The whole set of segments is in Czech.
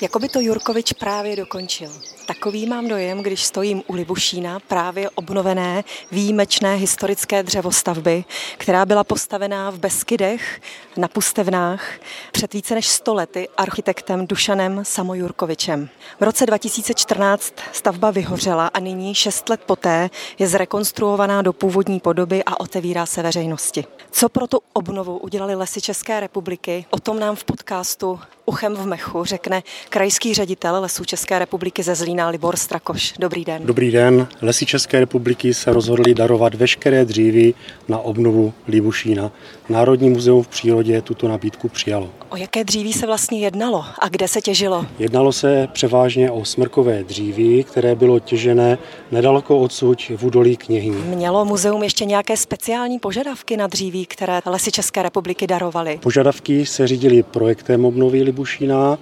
Jako by to Jurkovič právě dokončil. Takový mám dojem, když stojím u Libušína, právě obnovené výjimečné historické dřevostavby, která byla postavená v Beskydech na Pustevnách před více než 100 lety architektem Dušanem Samojurkovičem. V roce 2014 stavba vyhořela a nyní 6 let poté je zrekonstruovaná do původní podoby a otevírá se veřejnosti. Co pro tu obnovu udělali lesy České republiky, o tom nám v podcastu Uchem v mechu řekne krajský ředitel Lesů České republiky ze Zlína Libor Strakoš. Dobrý den. Dobrý den. Lesy České republiky se rozhodly darovat veškeré dřívy na obnovu Libušína. Národní muzeum v přírodě tuto nabídku přijalo. O jaké dříví se vlastně jednalo a kde se těžilo? Jednalo se převážně o smrkové dříví, které bylo těžené nedaleko odsud v údolí knihy. Mělo muzeum ještě nějaké speciální požadavky na dříví, které lesy České republiky darovaly? Požadavky se řídily projektem obnovy Libušína,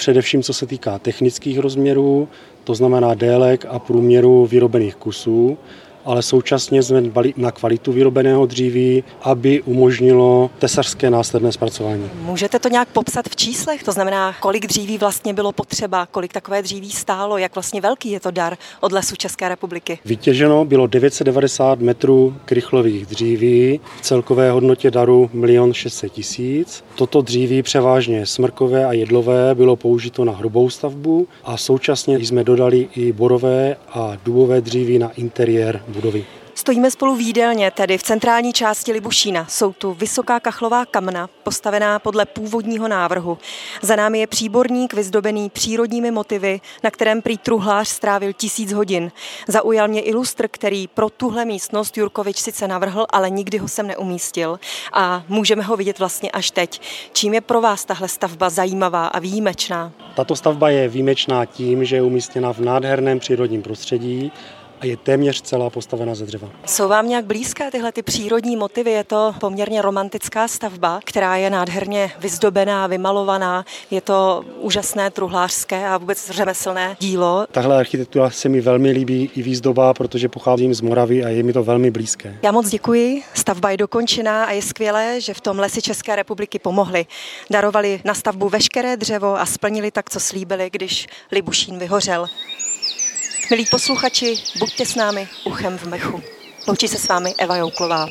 především co se týká technických rozměrů, to znamená délek a průměru vyrobených kusů ale současně jsme dbali na kvalitu vyrobeného dříví, aby umožnilo tesařské následné zpracování. Můžete to nějak popsat v číslech? To znamená, kolik dříví vlastně bylo potřeba, kolik takové dříví stálo, jak vlastně velký je to dar od lesů České republiky? Vytěženo bylo 990 metrů krychlových dříví v celkové hodnotě daru 1 600 tisíc. Toto dříví převážně smrkové a jedlové bylo použito na hrubou stavbu a současně jsme dodali i borové a dubové dříví na interiér budovy. Stojíme spolu výdelně, tedy v centrální části Libušína. Jsou tu vysoká kachlová kamna, postavená podle původního návrhu. Za námi je příborník vyzdobený přírodními motivy, na kterém prý truhlář strávil tisíc hodin. Zaujal mě ilustr, který pro tuhle místnost Jurkovič sice navrhl, ale nikdy ho sem neumístil. A můžeme ho vidět vlastně až teď. Čím je pro vás tahle stavba zajímavá a výjimečná? Tato stavba je výjimečná tím, že je umístěna v nádherném přírodním prostředí a je téměř celá postavena ze dřeva. Jsou vám nějak blízké tyhle ty přírodní motivy? Je to poměrně romantická stavba, která je nádherně vyzdobená, vymalovaná. Je to úžasné truhlářské a vůbec řemeslné dílo. Tahle architektura se mi velmi líbí i výzdoba, protože pocházím z Moravy a je mi to velmi blízké. Já moc děkuji. Stavba je dokončená a je skvělé, že v tom lesi České republiky pomohli. Darovali na stavbu veškeré dřevo a splnili tak, co slíbili, když Libušín vyhořel. Milí posluchači, buďte s námi uchem v mechu. Loučí se s vámi Eva Jouklová.